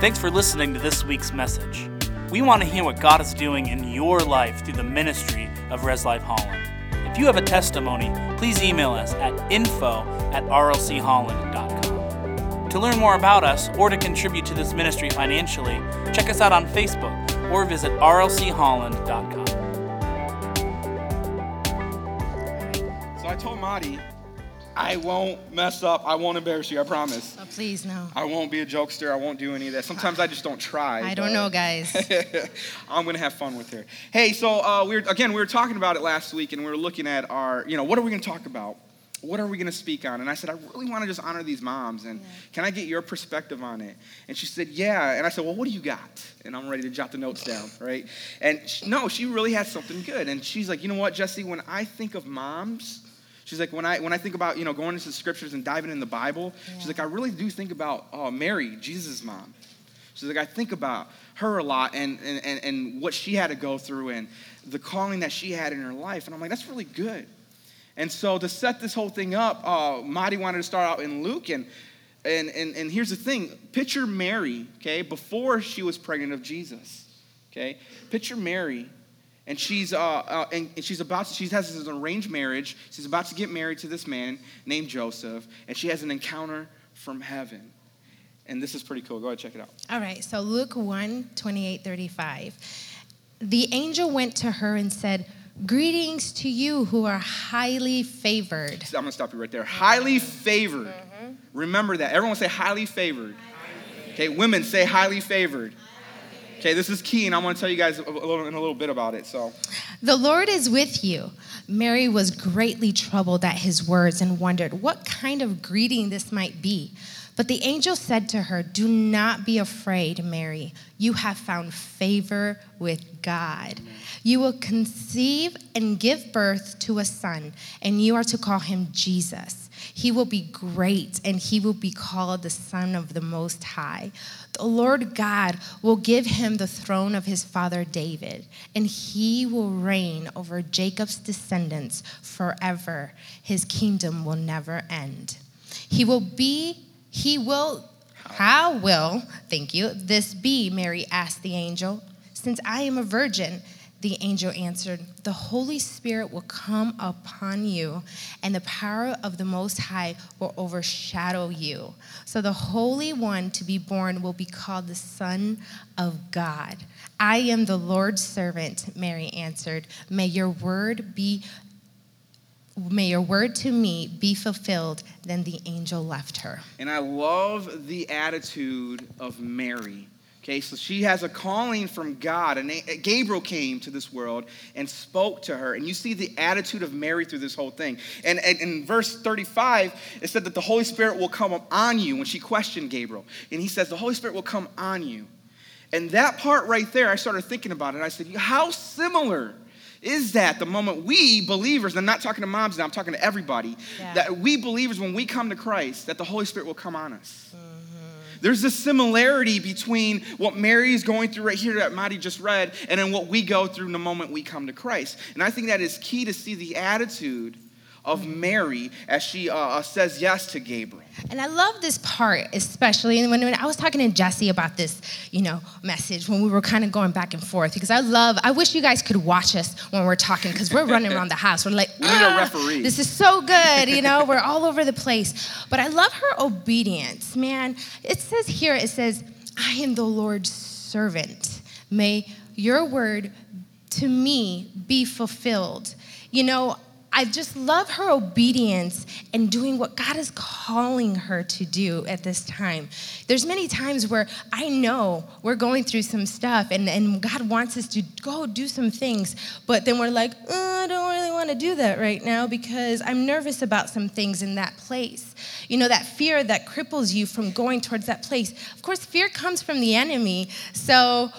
Thanks for listening to this week's message. We want to hear what God is doing in your life through the ministry of Res Life Holland. If you have a testimony, please email us at info at rlcholland.com. To learn more about us or to contribute to this ministry financially, check us out on Facebook or visit rlcholland.com. So I told Marty, I won't mess up. I won't embarrass you. I promise. Oh, please, no. I won't be a jokester. I won't do any of that. Sometimes I just don't try. I don't know, guys. I'm gonna have fun with her. Hey, so uh, we are again we were talking about it last week, and we were looking at our, you know, what are we gonna talk about? What are we gonna speak on? And I said, I really want to just honor these moms, and can I get your perspective on it? And she said, Yeah. And I said, Well, what do you got? And I'm ready to jot the notes down, right? And she, no, she really had something good. And she's like, You know what, Jesse? When I think of moms. She's like, when I when I think about you know going into the scriptures and diving in the Bible, she's like, I really do think about uh, Mary, Jesus' mom. She's like, I think about her a lot and, and, and, and what she had to go through and the calling that she had in her life. And I'm like, that's really good. And so to set this whole thing up, uh, wanted to start out in Luke. And, and, and, and here's the thing picture Mary, okay, before she was pregnant of Jesus, okay? Picture Mary. And she's, uh, uh, and, and she's about to, she has this arranged marriage. She's about to get married to this man named Joseph. And she has an encounter from heaven. And this is pretty cool. Go ahead, check it out. All right, so Luke 1 28 35. The angel went to her and said, Greetings to you who are highly favored. I'm gonna stop you right there. Highly favored. Remember that. Everyone say highly favored. Okay, women say highly favored. Okay, this is key, and I'm gonna tell you guys a little, in a little bit about it. So, The Lord is with you. Mary was greatly troubled at his words and wondered what kind of greeting this might be. But the angel said to her, Do not be afraid, Mary. You have found favor with God. You will conceive and give birth to a son, and you are to call him Jesus. He will be great, and he will be called the Son of the Most High. The Lord God will give him the throne of his father David, and he will reign over Jacob's descendants forever. His kingdom will never end. He will be, he will, how will, thank you, this be? Mary asked the angel. Since I am a virgin, the angel answered, The Holy Spirit will come upon you, and the power of the Most High will overshadow you. So the Holy One to be born will be called the Son of God. I am the Lord's servant, Mary answered. May your word be May your word to me be fulfilled. Then the angel left her. and I love the attitude of Mary. Okay, so she has a calling from God, and Gabriel came to this world and spoke to her. And you see the attitude of Mary through this whole thing. And, and in verse 35, it said that the Holy Spirit will come on you when she questioned Gabriel. And he says, The Holy Spirit will come on you. And that part right there, I started thinking about it. I said, How similar is that the moment we believers, and I'm not talking to moms now, I'm talking to everybody, Yeah. that we believers, when we come to Christ, that the Holy Spirit will come on us. Mm. There's a similarity between what Mary is going through right here that Marty just read and then what we go through in the moment we come to Christ. And I think that is key to see the attitude of Mary as she uh, uh, says yes to Gabriel. And I love this part, especially when, when I was talking to Jesse about this, you know, message when we were kind of going back and forth because I love. I wish you guys could watch us when we're talking because we're running around the house. We're like, We need a "Ah, referee." This is so good, you know. we're all over the place. But I love her obedience, man. It says here, it says, "I am the Lord's servant. May your word to me be fulfilled." You know, I just love her obedience and doing what God is calling her to do at this time. There's many times where I know we're going through some stuff and, and God wants us to go do some things, but then we're like, "Uh, I don't really want to do that right now because I'm nervous about some things in that place. You know, that fear that cripples you from going towards that place. Of course, fear comes from the enemy. So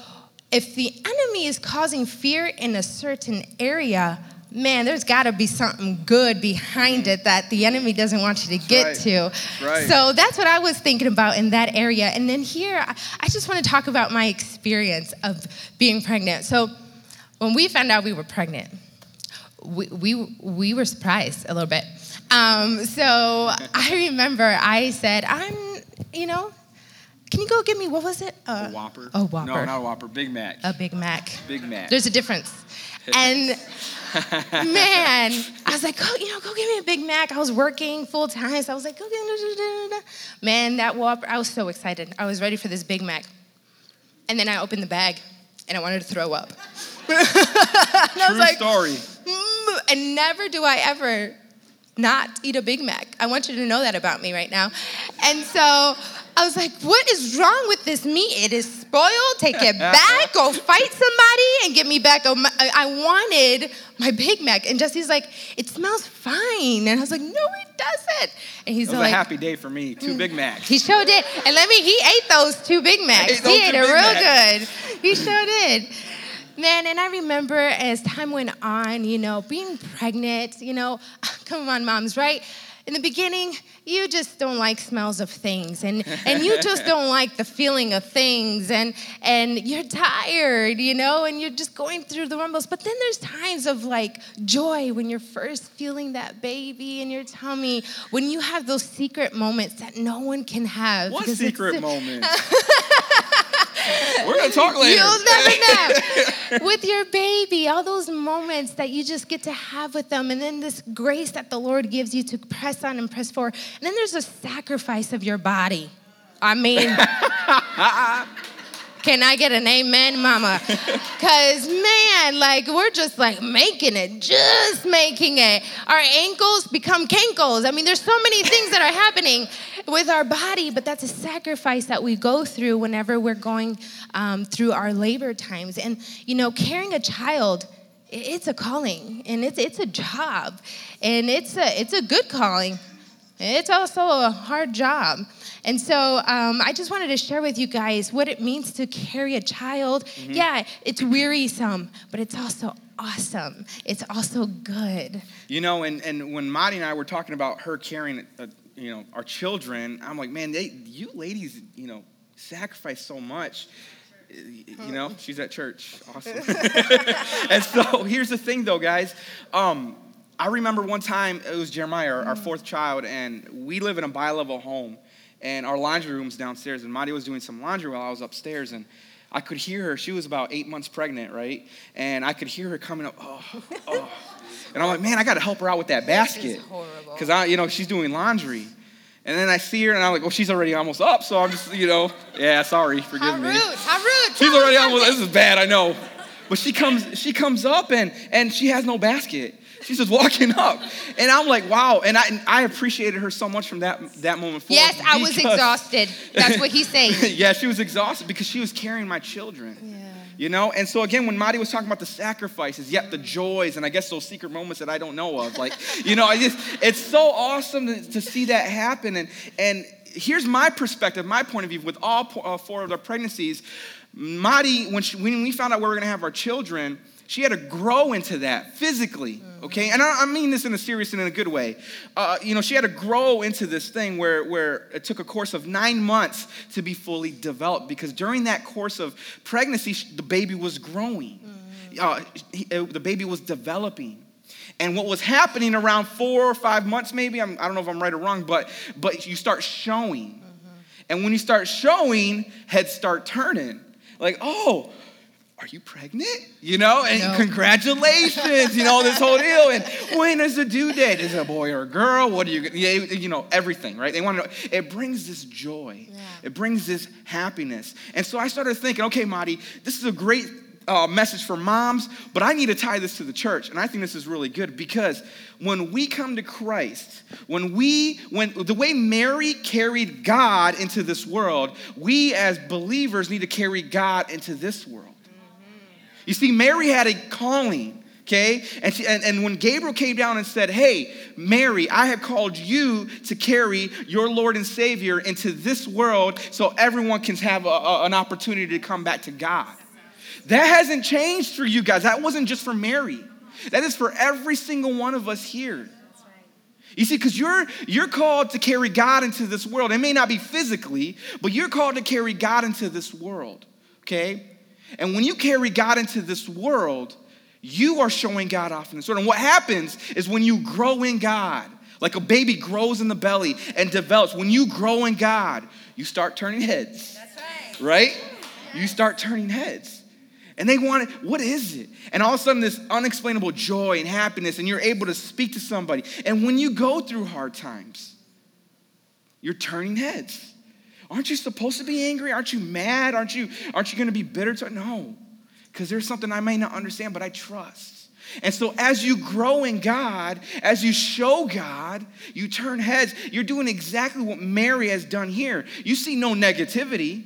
if the enemy is causing fear in a certain area, man, there's got to be something good behind it that the enemy doesn't want you to get right. to. Right. So that's what I was thinking about in that area. And then here, I I just want to talk about my experience of being pregnant. So when we found out we were pregnant, we, we, we were surprised a little bit. Um, so I remember I said, I'm, you know, can you go get me, what was it? Uh, a Whopper? A Whopper. No, not a Whopper, Big Mac. A Big Mac. Big Mac. There's a difference. And man, I was like, oh, you know, go get me a Big Mac. I was working full time, so I was like, go get me. Man, that Whopper, I was so excited. I was ready for this Big Mac. And then I opened the bag and I wanted to throw up. True like, story. Mm, and never do I ever not eat a Big Mac. I want you to know that about me right now. And so I was like, what is wrong with this meat? It is spoiled. Take it back. Go fight somebody and get me back. Oh, I wanted my Big Mac. And Jesse's like, it smells fine. And I was like, no, it doesn't. And he's it was like, a happy day for me. Two Big mm. Macs. He sure did. And let me, he ate those two Big Macs. Ate he ate it real Macs. good. He sure did. Man, and I remember as time went on, you know, being pregnant, you know, come on, moms, right? In the beginning, you just don't like smells of things and, and you just don't like the feeling of things and, and you're tired, you know, and you're just going through the rumbles. But then there's times of like joy when you're first feeling that baby in your tummy, when you have those secret moments that no one can have. What secret moments? We're gonna talk later. You'll never know. with your baby, all those moments that you just get to have with them, and then this grace that the Lord gives you to press on and press forward. And then there's a sacrifice of your body. I mean, Can I get an amen, mama? Because, man, like, we're just like making it, just making it. Our ankles become cankles. I mean, there's so many things that are happening with our body, but that's a sacrifice that we go through whenever we're going um, through our labor times. And, you know, carrying a child, it's a calling and it's, it's a job and it's a, it's a good calling. It's also a hard job. And so um, I just wanted to share with you guys what it means to carry a child. Mm-hmm. Yeah, it's wearisome, but it's also awesome. It's also good. You know, and, and when Madi and I were talking about her carrying, uh, you know, our children, I'm like, man, they, you ladies, you know, sacrifice so much you know she's at church awesome and so here's the thing though guys um, i remember one time it was jeremiah our, our mm. fourth child and we live in a bi-level home and our laundry room's downstairs. And Madi was doing some laundry while I was upstairs, and I could hear her. She was about eight months pregnant, right? And I could hear her coming up. Oh, oh. And I'm like, man, I got to help her out with that basket, because I, you know, she's doing laundry. And then I see her, and I'm like, well, she's already almost up. So I'm just, you know, yeah, sorry, forgive how me. Rude, how rude. She's already almost. This is bad, I know. But she comes, she comes up, and and she has no basket. She's just walking up. And I'm like, wow. And I, I appreciated her so much from that, that moment forward. Yes, I was exhausted. That's what he's saying. yeah, she was exhausted because she was carrying my children. Yeah. You know? And so again, when Madi was talking about the sacrifices, yet the joys, and I guess those secret moments that I don't know of, like, you know, I just, it's so awesome to, to see that happen. And, and here's my perspective, my point of view with all uh, four of the pregnancies. Madi, when, she, when we found out we were going to have our children, she had to grow into that physically, mm-hmm. okay? And I, I mean this in a serious and in a good way. Uh, you know, she had to grow into this thing where, where it took a course of nine months to be fully developed because during that course of pregnancy, the baby was growing, mm-hmm. uh, he, the baby was developing. And what was happening around four or five months, maybe, I'm, I do not know if I'm right or wrong, but, but you start showing. Mm-hmm. And when you start showing, heads start turning. Like, oh, are you pregnant? You know, and no. congratulations, you know, this whole deal. And when is the due date? Is it a boy or a girl? What are you, you know, everything, right? They want to know. It brings this joy, yeah. it brings this happiness. And so I started thinking, okay, Madi, this is a great uh, message for moms, but I need to tie this to the church. And I think this is really good because when we come to Christ, when we, when the way Mary carried God into this world, we as believers need to carry God into this world. You see, Mary had a calling, okay? And, she, and, and when Gabriel came down and said, Hey, Mary, I have called you to carry your Lord and Savior into this world so everyone can have a, a, an opportunity to come back to God. That hasn't changed for you guys. That wasn't just for Mary, that is for every single one of us here. You see, because you're you're called to carry God into this world. It may not be physically, but you're called to carry God into this world. Okay? And when you carry God into this world, you are showing God off in this world. And what happens is when you grow in God, Like a baby grows in the belly and develops. When you grow in God, you start turning heads. That's right. Right? You start turning heads. And they want it, what is it? And all of a sudden, this unexplainable joy and happiness, and you're able to speak to somebody. And when you go through hard times, you're turning heads. Aren't you supposed to be angry? Aren't you mad? Aren't you, aren't you going to be bitter? To, no, because there's something I may not understand, but I trust. And so, as you grow in God, as you show God, you turn heads. You're doing exactly what Mary has done here. You see no negativity.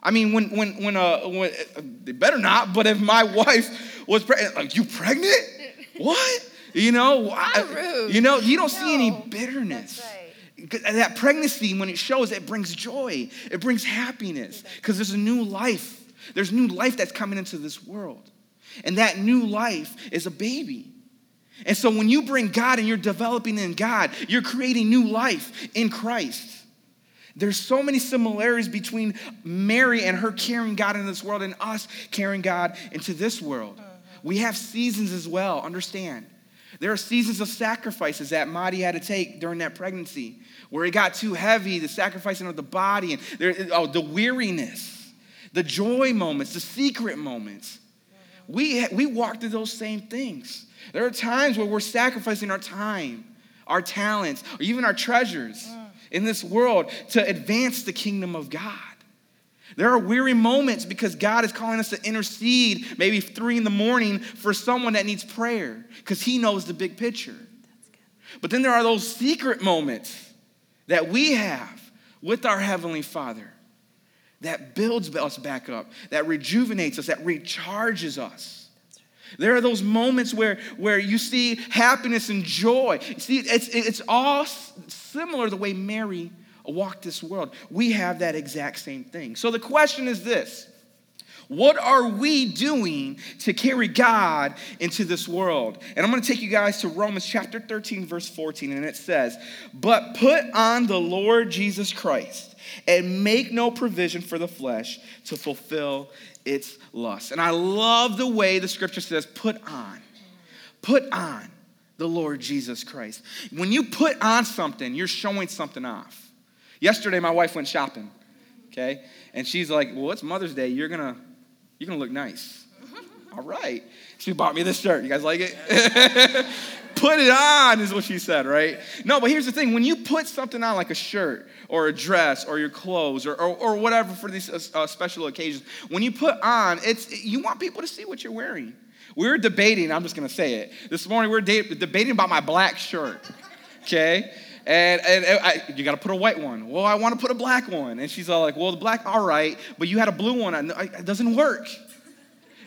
I mean, when when when uh, when, uh, they better not. But if my wife was pregnant, like you pregnant? What? You know, rude. you know, you don't no. see any bitterness. Right. That pregnancy, when it shows, it brings joy. It brings happiness because there's a new life. There's new life that's coming into this world. And that new life is a baby. And so when you bring God and you're developing in God, you're creating new life in Christ. There's so many similarities between Mary and her carrying God in this world and us carrying God into this world. We have seasons as well, understand. There are seasons of sacrifices that Madi had to take during that pregnancy, where it got too heavy, the sacrificing of the body, and there, oh, the weariness, the joy moments, the secret moments. We, we walk through those same things. There are times where we're sacrificing our time, our talents, or even our treasures mm. in this world to advance the kingdom of God. There are weary moments because God is calling us to intercede maybe three in the morning for someone that needs prayer because He knows the big picture. But then there are those secret moments that we have with our Heavenly Father that builds us back up, that rejuvenates us, that recharges us. There are those moments where, where you see happiness and joy. See, it's, it's all similar the way Mary walked this world. We have that exact same thing. So the question is this What are we doing to carry God into this world? And I'm going to take you guys to Romans chapter 13, verse 14, and it says, But put on the Lord Jesus Christ and make no provision for the flesh to fulfill its lust. And I love the way the scripture says, put on. Put on the Lord Jesus Christ. When you put on something, you're showing something off. Yesterday, my wife went shopping, okay? And she's like, well, it's Mother's Day. You're gonna, you're gonna look nice. All right. She bought me this shirt. You guys like it? put it on, is what she said, right? No, but here's the thing when you put something on, like a shirt or a dress or your clothes or, or, or whatever for these uh, uh, special occasions, when you put on, it's, you want people to see what you're wearing. We were debating, I'm just gonna say it. This morning we were de- debating about my black shirt, okay? And, and, I, you got to put a white one. Well, I want to put a black one. And she's all like, well, the black, all right, but you had a blue one. It doesn't work.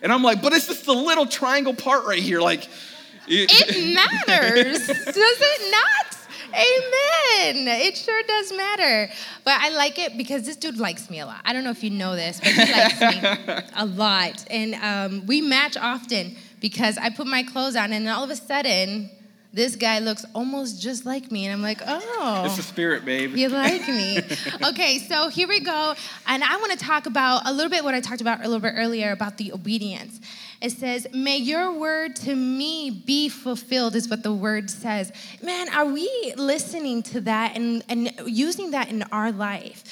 And I'm like, but it's just the little triangle part right here. Like, it matters, does it not? Amen. It sure does matter. But I like it because this dude likes me a lot. I don't know if you know this, but he likes me a lot. And um, we match often because I put my clothes on, and all of a sudden, this guy looks almost just like me. And I'm like, oh. It's the spirit, babe. You like me. okay, so here we go. And I want to talk about a little bit what I talked about a little bit earlier about the obedience. It says, May your word to me be fulfilled, is what the word says. Man, are we listening to that and, and using that in our life?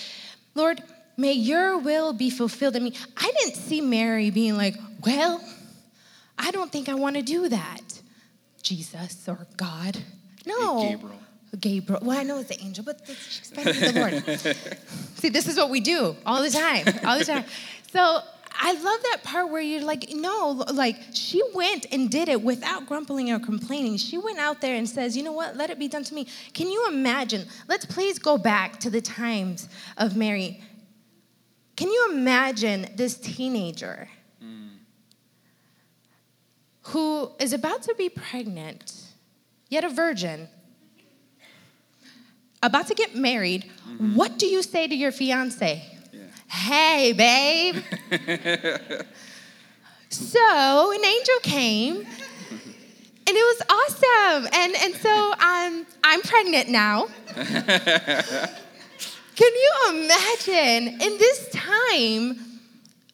Lord, may your will be fulfilled I mean, I didn't see Mary being like, Well, I don't think I want to do that. Jesus or God. No. Gabriel. Gabriel. Well, I know it's the angel, but it's the Lord. See, this is what we do all the time, all the time. So I love that part where you're like, no, like she went and did it without grumbling or complaining. She went out there and says, you know what, let it be done to me. Can you imagine? Let's please go back to the times of Mary. Can you imagine this teenager. Who is about to be pregnant, yet a virgin, about to get married? Mm-hmm. What do you say to your fiance? Hey, babe. so an angel came and it was awesome. And, and so um, I'm pregnant now. Can you imagine in this time,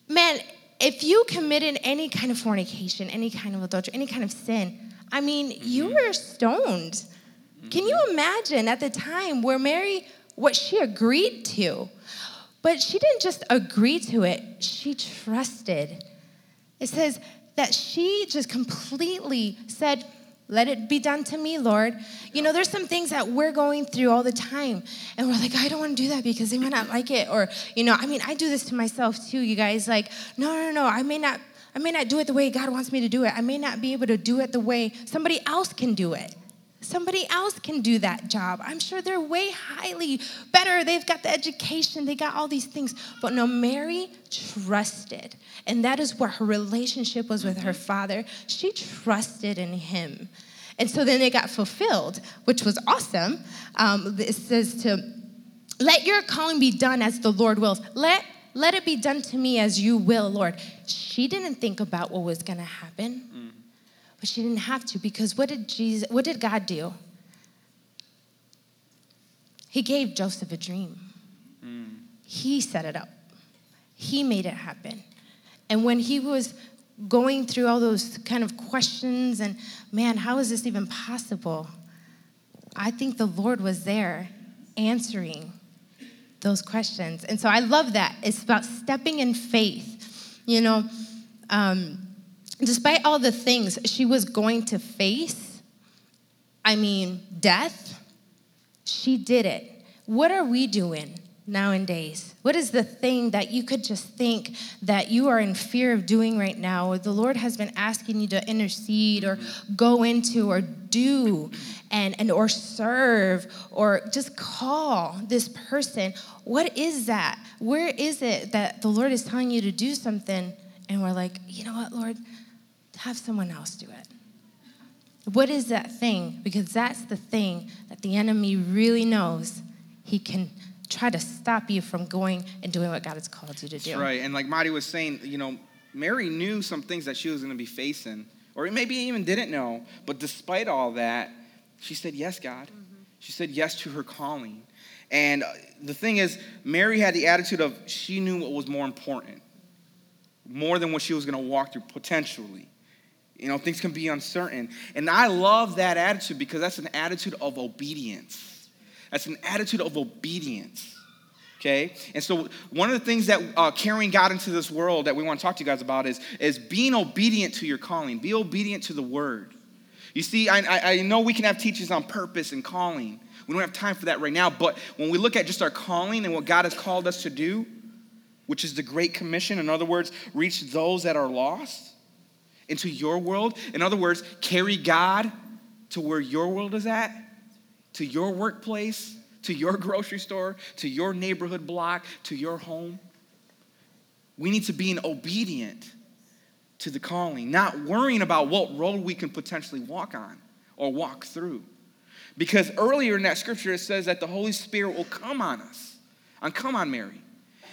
man, if you committed any kind of fornication, any kind of adultery, any kind of sin, I mean, you mm-hmm. were stoned Can you imagine at the time where Mary, what she agreed to? But she didn't just agree to it, she trusted. It says that she just completely said, let it be done to me, Lord. You know, there's some things that we're going through all the time, and we're like, I don't want to do that because they might not like it. Or, you know, I mean, I do this to myself too, you guys. Like, no, no, no, I may not, I may not do it the way God wants me to do it. I may not be able to do it the way somebody else can do it. Somebody else can do that job. I'm sure they're way highly better. They've got the education, they got all these things. But no, Mary trusted. And that is what her relationship was with her father. She trusted in him. And so then it got fulfilled, which was awesome. Um, it says to, let your calling be done as the Lord wills. Let, let it be done to me as you will, Lord. She didn't think about what was going to happen. Mm. But she didn't have to because what did Jesus what did God do? He gave Joseph a dream. Mm. He set it up. He made it happen. And when he was going through all those kind of questions and man, how is this even possible? I think the Lord was there answering those questions. And so I love that. It's about stepping in faith. You know, um, despite all the things she was going to face, I mean, death, she did it. What are we doing nowadays? What is the thing that you could just think that you are in fear of doing right now? The Lord has been asking you to intercede or go into or do and, and or serve or just call this person. What is that? Where is it that the Lord is telling you to do something? And we're like, you know what, Lord? Have someone else do it. What is that thing? Because that's the thing that the enemy really knows he can try to stop you from going and doing what God has called you to do. That's right. And like Marty was saying, you know, Mary knew some things that she was going to be facing, or maybe even didn't know. But despite all that, she said, Yes, God. Mm-hmm. She said yes to her calling. And uh, the thing is, Mary had the attitude of she knew what was more important, more than what she was going to walk through potentially. You know, things can be uncertain. And I love that attitude because that's an attitude of obedience. That's an attitude of obedience. Okay? And so, one of the things that uh, carrying God into this world that we want to talk to you guys about is, is being obedient to your calling, be obedient to the word. You see, I, I, I know we can have teachings on purpose and calling. We don't have time for that right now, but when we look at just our calling and what God has called us to do, which is the Great Commission, in other words, reach those that are lost, into your world. In other words, carry God to where your world is at, to your workplace, to your grocery store, to your neighborhood block, to your home. We need to be obedient to the calling, not worrying about what road we can potentially walk on or walk through. Because earlier in that scripture, it says that the Holy Spirit will come on us, and come on Mary.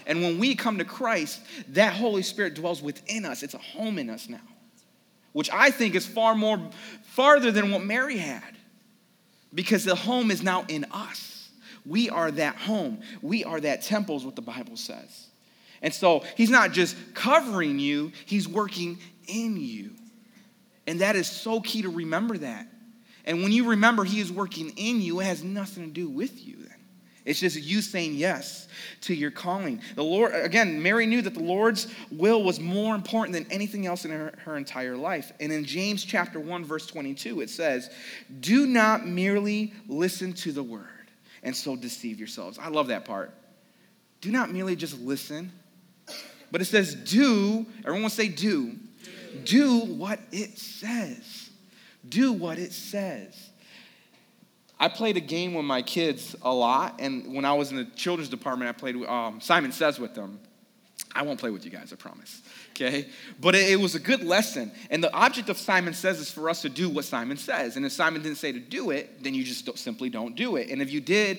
And when we come to Christ, that Holy Spirit dwells within us. It's a home in us now which I think is far more farther than what Mary had. Because the home is now in us. We are that home. We are that temple, is what the Bible says. And so he's not just covering you, he's working in you. And that is so key to remember that. And when you remember he is working in you, it has nothing to do with you. It's just you saying yes to your calling. The Lord, again, Mary knew that the Lord's will was more important than anything else in her, her, entire life. And in James chapter 1, verse 22, it says, Do not merely listen to the word and so deceive yourselves. I love that part. Do not merely just listen, but it says, Do, everyone say, Do. Do what it says. Do what it says. I played a game with my kids a lot, and when I was in the children's department, I played um, Simon Says with them. I won't play with you guys, I promise. Okay? But it, it, was a good lesson. And the object of Simon Says is for us to do what Simon says. And if Simon didn't say to do it, then you just don't, simply don't do it. And if you did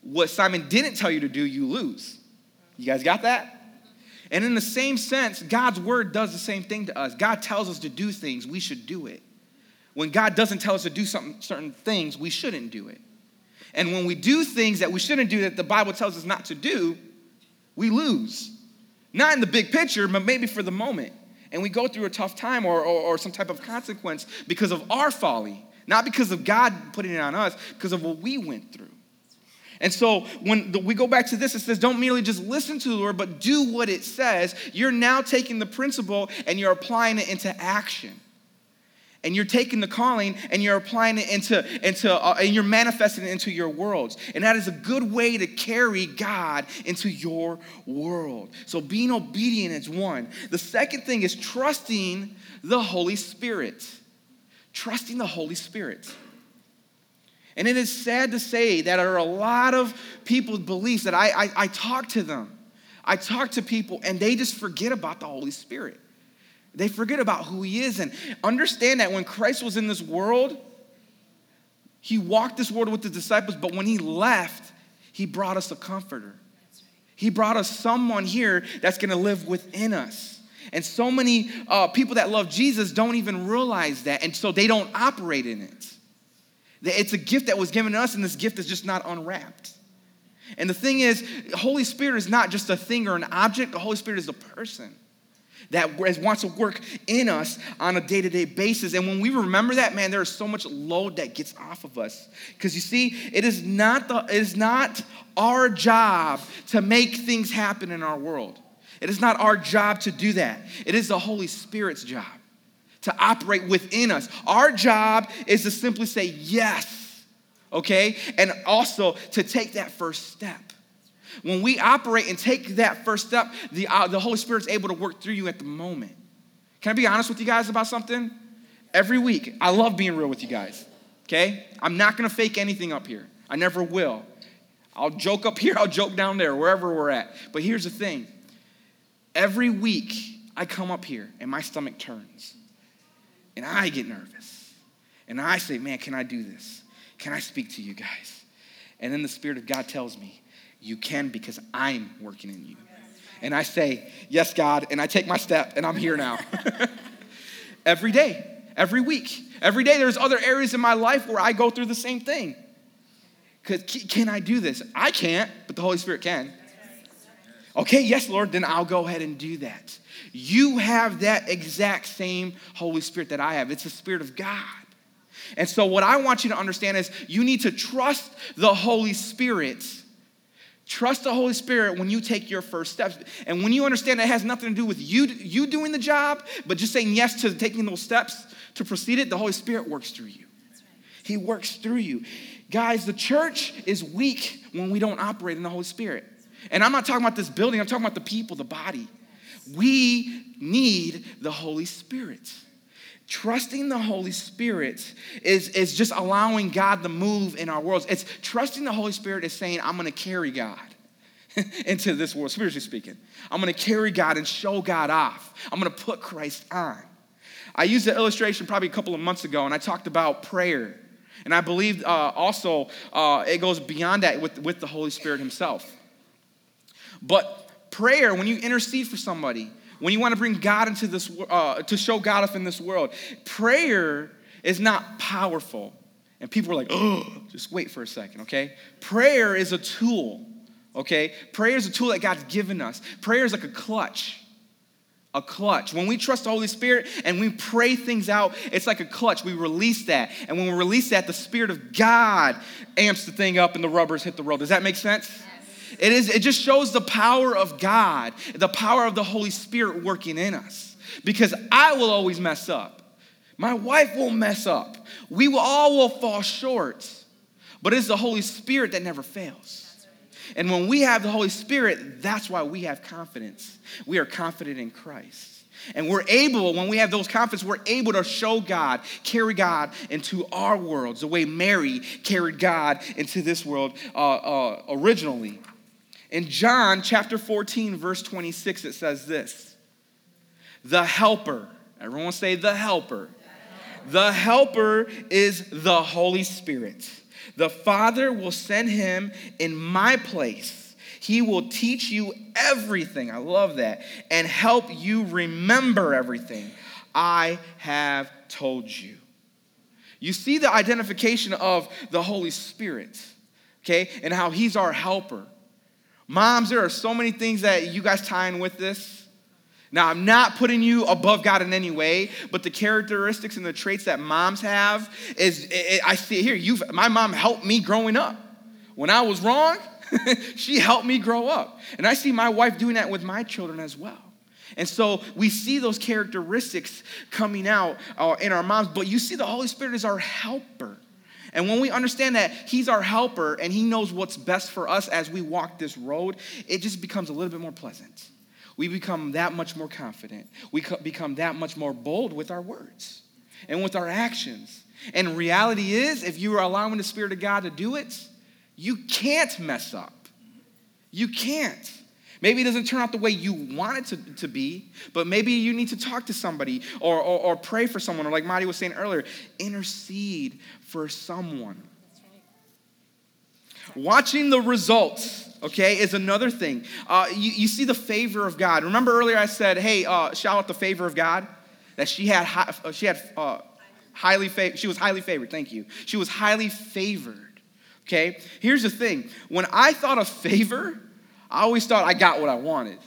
what Simon didn't tell you to do, you lose. You guys got that? And in the same sense, God's word does the same thing to us. God tells us to do things, we should do it. When God doesn't tell us to do something, certain things, we shouldn't do it. And when we do things that we shouldn't do that the Bible tells us not to do, we lose. Not in the big picture, but maybe for the moment. And we go through a tough time or, or, or some type of consequence because of our folly, Not because of God putting it on us, because of what we went through. And so when the, we go back to this, it says, don't merely just listen to the Lord, but do what it says. You're now taking the principle and you're applying it into action. And you're taking the calling and you're applying it into, into uh, and you're manifesting it into your worlds. And that is a good way to carry God into your world. So being obedient is one. The second thing is trusting the Holy Spirit. Trusting the Holy Spirit. And it is sad to say that there are a lot of people's beliefs that I, I, I talk to them. I talk to people and they just forget about the Holy Spirit. They forget about who He is and understand that when Christ was in this world, He walked this world with the disciples, but when He left, He brought us a comforter. He brought us someone here that's gonna live within us. And so many uh, people that love Jesus don't even realize that, and so they don't operate in it. It's a gift that was given to us, and this gift is just not unwrapped. And the thing is, Holy Spirit is not just a thing or an object, the Holy Spirit is a person that wants to work in us on a day to day basis. And when we remember that, man, there is so much load that gets off of us. Because you see, it is, not the, it is not our job to make things happen in our world. It is not our job to do that. It is the Holy Spirit's job to operate within us. Our job is to simply say yes, okay? And also to take that first step. When we operate and take that first step, the, uh, the Holy Spirit's able to work through you at the moment. Can I be honest with you guys about something? Every week, I love being real with you guys, okay? I'm not gonna fake anything up here. I never will. I'll joke up here, I'll joke down there, wherever we're at. But here's the thing every week, I come up here and my stomach turns. And I get nervous. And I say, man, can I do this? Can I speak to you guys? And then the Spirit of God tells me, you can because I'm working in you. And I say, yes, God. And I take my step and I'm here now. every day, every week, every day, there's other areas in my life where I go through the same thing. Because can I do this? I can't, but the Holy Spirit can. Okay, yes, Lord, then I'll go ahead and do that. You have that exact same Holy Spirit that I have. It's the Spirit of God. And so, what I want you to understand is you need to trust the Holy Spirit. Trust the Holy Spirit when you take your first steps. And when you understand that it has nothing to do with you, you doing the job, but just saying yes to taking those steps to proceed it, the Holy Spirit works through you. He works through you. Guys, the church is weak when we don't operate in the Holy Spirit. And I'm not talking about this building, I'm talking about the people, the body. We need the Holy Spirit. Trusting the Holy Spirit is, is just allowing God to move in our worlds. It's trusting the Holy Spirit is saying, I'm gonna carry God into this world, spiritually speaking. I'm gonna carry God and show God off. I'm gonna put Christ on. I used the illustration probably a couple of months ago, and I talked about prayer. And I believe uh, also uh, it goes beyond that with, with the Holy Spirit Himself. But prayer, when you intercede for somebody, when you want to bring God into this, uh, to show God up in this world, prayer is not powerful. And people are like, oh, just wait for a second, okay? Prayer is a tool, okay? Prayer is a tool that God's given us. Prayer is like a clutch. A clutch. When we trust the Holy Spirit and we pray things out, it's like a clutch. We release that. And when we release that, the Spirit of God amps the thing up and the rubbers hit the road. Does that make sense? It, is, it just shows the power of God, the power of the Holy Spirit working in us. Because I will always mess up. My wife will mess up. We will, all will fall short. But it's the Holy Spirit that never fails. And when we have the Holy Spirit, that's why we have confidence. We are confident in Christ. And we're able, when we have those confidence, we're able to show God, carry God into our worlds the way Mary carried God into this world uh, uh, originally. In John chapter 14, verse 26, it says this The helper, everyone say the helper. The helper is the Holy Spirit. The Father will send him in my place. He will teach you everything. I love that. And help you remember everything I have told you. You see the identification of the Holy Spirit, okay, and how he's our helper. Moms, there are so many things that you guys tie in with this. Now, I'm not putting you above God in any way, but the characteristics and the traits that moms have is, I see it here. You've, my mom helped me growing up. When I was wrong, she helped me grow up. And I see my wife doing that with my children as well. And so we see those characteristics coming out uh, in our moms, but you see the Holy Spirit is our helper. And when we understand that He's our helper and He knows what's best for us as we walk this road, it just becomes a little bit more pleasant we become that much more confident. We become that much more bold with our words and with our actions. And reality is, if you are allowing the Spirit of God to do it, you can't mess up. You can't. Maybe it doesn't turn out the way you want it to, to be, but maybe you need to talk to somebody or, or, or pray for someone, or like Marty was saying earlier, intercede for someone. Watching the results okay, is another thing. Uh, you, you, see the favor of God. Remember earlier I said, hey, uh, shout out the favor of God? That she had, high, uh, she had uh, highly favored, she was highly favored, thank you. She was highly favored, okay? Here's the thing. When I thought of favor, I always thought I got what I wanted.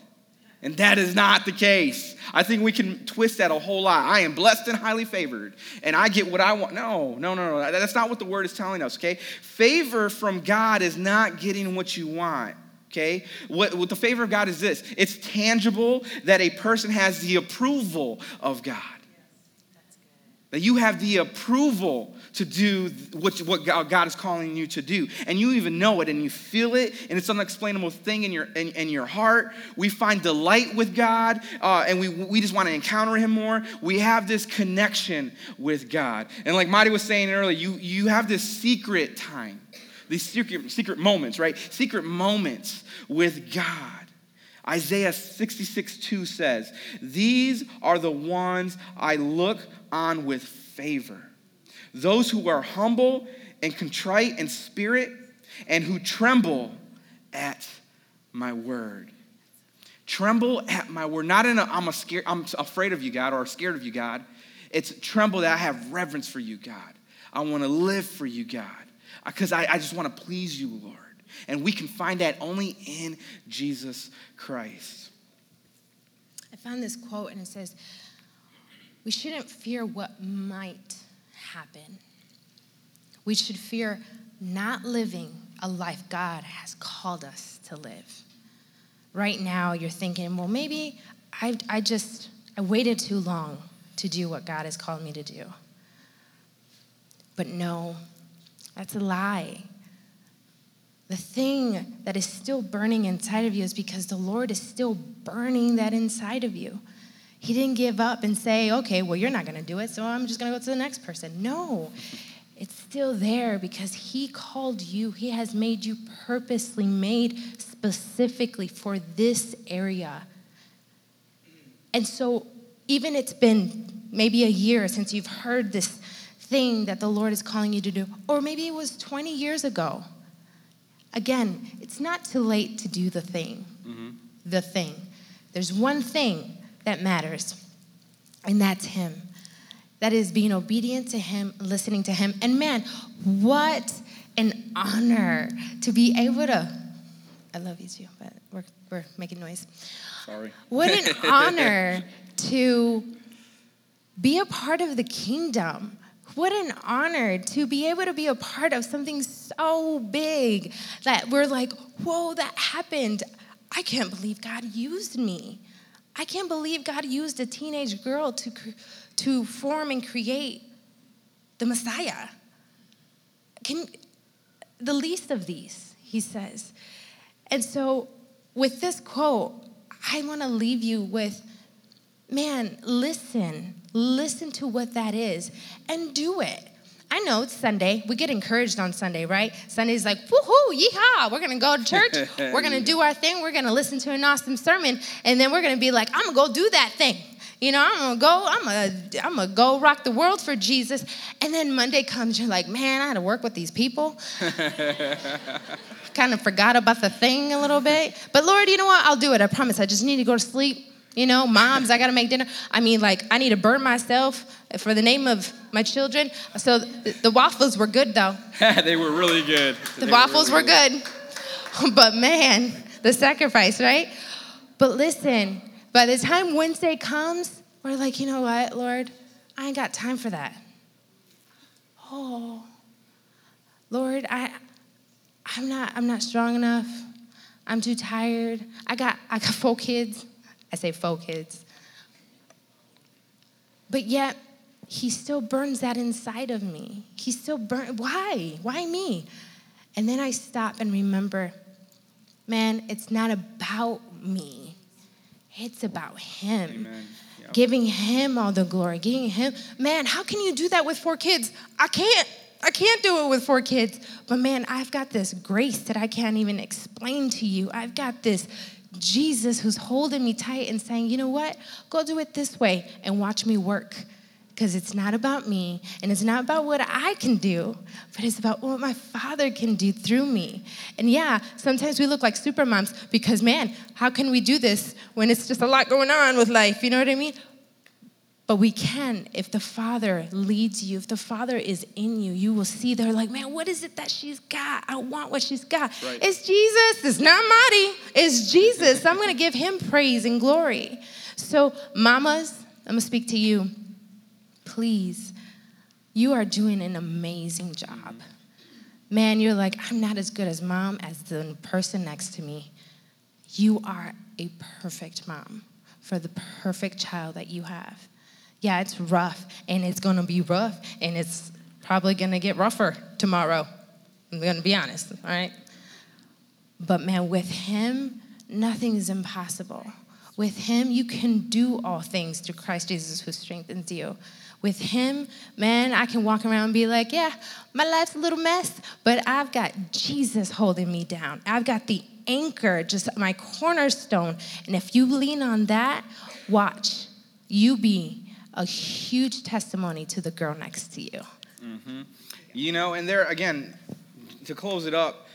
And that is not the case. I think we can twist that a whole lot. I am blessed and highly favored, and I get what I want. No, no, no, no. That's not what the word is telling us, okay? Favor from God is not getting what you want. Okay? What, what the favor of God is this it's tangible that a person has the approval of God. That you have the approval to do what, what God is calling you to do. And you even know it and you feel it, and it's an unexplainable thing in your, in, in your heart. We find delight with God, uh, and we, we just want to encounter Him more. We have this connection with God. And like Marty was saying earlier, you, you have this secret time, these secret, secret moments, right? Secret moments with God. Isaiah 66 2 says, These are the ones I look on with favor. Those who are humble and contrite in spirit and who tremble at my word. Tremble at my word. Not in a I'm, a scared, I'm afraid of you, God, or scared of you, God. It's tremble that I have reverence for you, God. I want to live for you, God, because I, I just want to please you, Lord. And we can find that only in Jesus Christ. I found this quote and it says, we shouldn't fear what might happen. We should fear not living a life God has called us to live. Right now, you're thinking, well, maybe I, I just I waited too long to do what God has called me to do. But no, that's a lie. The thing that is still burning inside of you is because the Lord is still burning that inside of you. He didn't give up and say, okay, well, you're not going to do it, so I'm just going to go to the next person. No, it's still there because He called you. He has made you purposely made specifically for this area. And so, even it's been maybe a year since you've heard this thing that the Lord is calling you to do, or maybe it was 20 years ago. Again, it's not too late to do the thing. Mm-hmm. The thing. There's one thing that matters, and that's Him. That is being obedient to Him, listening to Him. And man, what an honor to be able to. I love you too, but we're, we're making noise. Sorry. What an honor to be a part of the kingdom. What an honor to be able to be a part of something so big that we're like, whoa, that happened. I can't believe God used me. I can't believe God used a teenage girl to, to form and create the Messiah. Can, the least of these, he says. And so, with this quote, I want to leave you with man, listen, listen to what that is and do it. I know it's Sunday. We get encouraged on Sunday, right? Sunday's like, woohoo, yeehaw, we're gonna go to church, we're gonna do our thing, we're gonna listen to an awesome sermon, and then we're gonna be like, I'm gonna go do that thing. You know, I'm gonna go, I'm gonna, I'm gonna go rock the world for Jesus. And then Monday comes, you're like, man, I had to work with these people. kind of forgot about the thing a little bit. But Lord, you know what? I'll do it. I promise. I just need to go to sleep. You know, moms, I gotta make dinner. I mean, like, I need to burn myself for the name of my children. So the, the waffles were good, though. they were really good. The they waffles were, really were good. good. but man, the sacrifice, right? But listen, By the time Wednesday comes, we're like, you know what, Lord? I ain't got time for that. Oh, Lord, I, I'm not, I'm not strong enough. I'm too tired. I got, I got four kids. I say four kids. But yet, he still burns that inside of me. He still burns, Why? Why me? And then I stop and remember, man, it's not about me. It's about him. Yep. Giving him all the glory, giving him, man, how can you do that with four kids? I can't. I can't do it with four kids. But man, I've got this grace that I can't even explain to you. I've got this Jesus who's holding me tight and saying, you know what? Go do it this way and watch me work. Because it's not about me and it's not about what I can do, but it's about what my Father can do through me. And yeah, sometimes we look like super moms because, man, how can we do this when it's just a lot going on with life? You know what I mean? But we can if the Father leads you, if the Father is in you, you will see they're like, man, what is it that she's got? I want what she's got. Right. It's Jesus. It's not Marty. It's Jesus. I'm going to give him praise and glory. So, mamas, I'm going to speak to you. Please, you are doing an amazing job. Man, you're like, I'm not as good as mom as the person next to me. You are a perfect mom for the perfect child that you have yeah, it's rough and it's gonna be rough and it's probably gonna get rougher tomorrow. I'm gonna be honest, all right? But man, with Him, nothing is impossible. With Him, you can do all things through Christ Jesus who strengthens you. With Him, man, I can walk around and be like, yeah, my life's a little mess, but I've got Jesus holding me down. I've got the anchor, just my cornerstone. And if you lean on that, watch, you be a huge testimony to the girl next to you. Mm-hmm. You know, and there again, to close it up,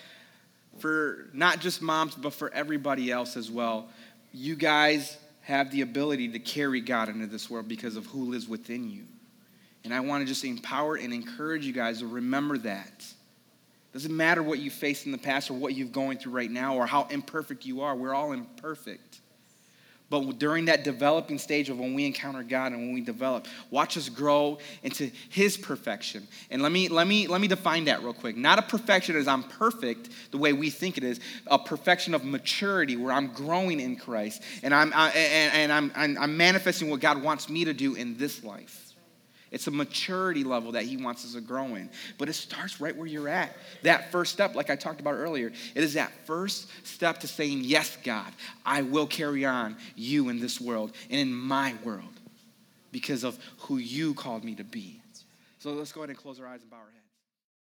for not just moms, but for everybody else as well, you guys have the ability to carry God into this world because of who lives within you. And I want to just empower and encourage you guys to remember that. Doesn't matter what you faced in the past or what you're going through right now or how imperfect you are. We're all imperfect. But during that developing stage of when we encounter God and when we develop, watch us grow into His perfection. And let me let me let me define that real quick. Not a perfection as I'm perfect the way we think it is. A perfection of maturity where I'm growing in Christ and I'm I, and, and I'm, I'm I'm manifesting what God wants me to do in this life. It's a maturity level that He wants us to grow in. But it starts right where you're at. That first step, like I talked about earlier, it is that first step to saying, Yes, God, I will carry on you in this world and in my world because of who you called me to be. So let's go ahead and close our eyes and bow our heads.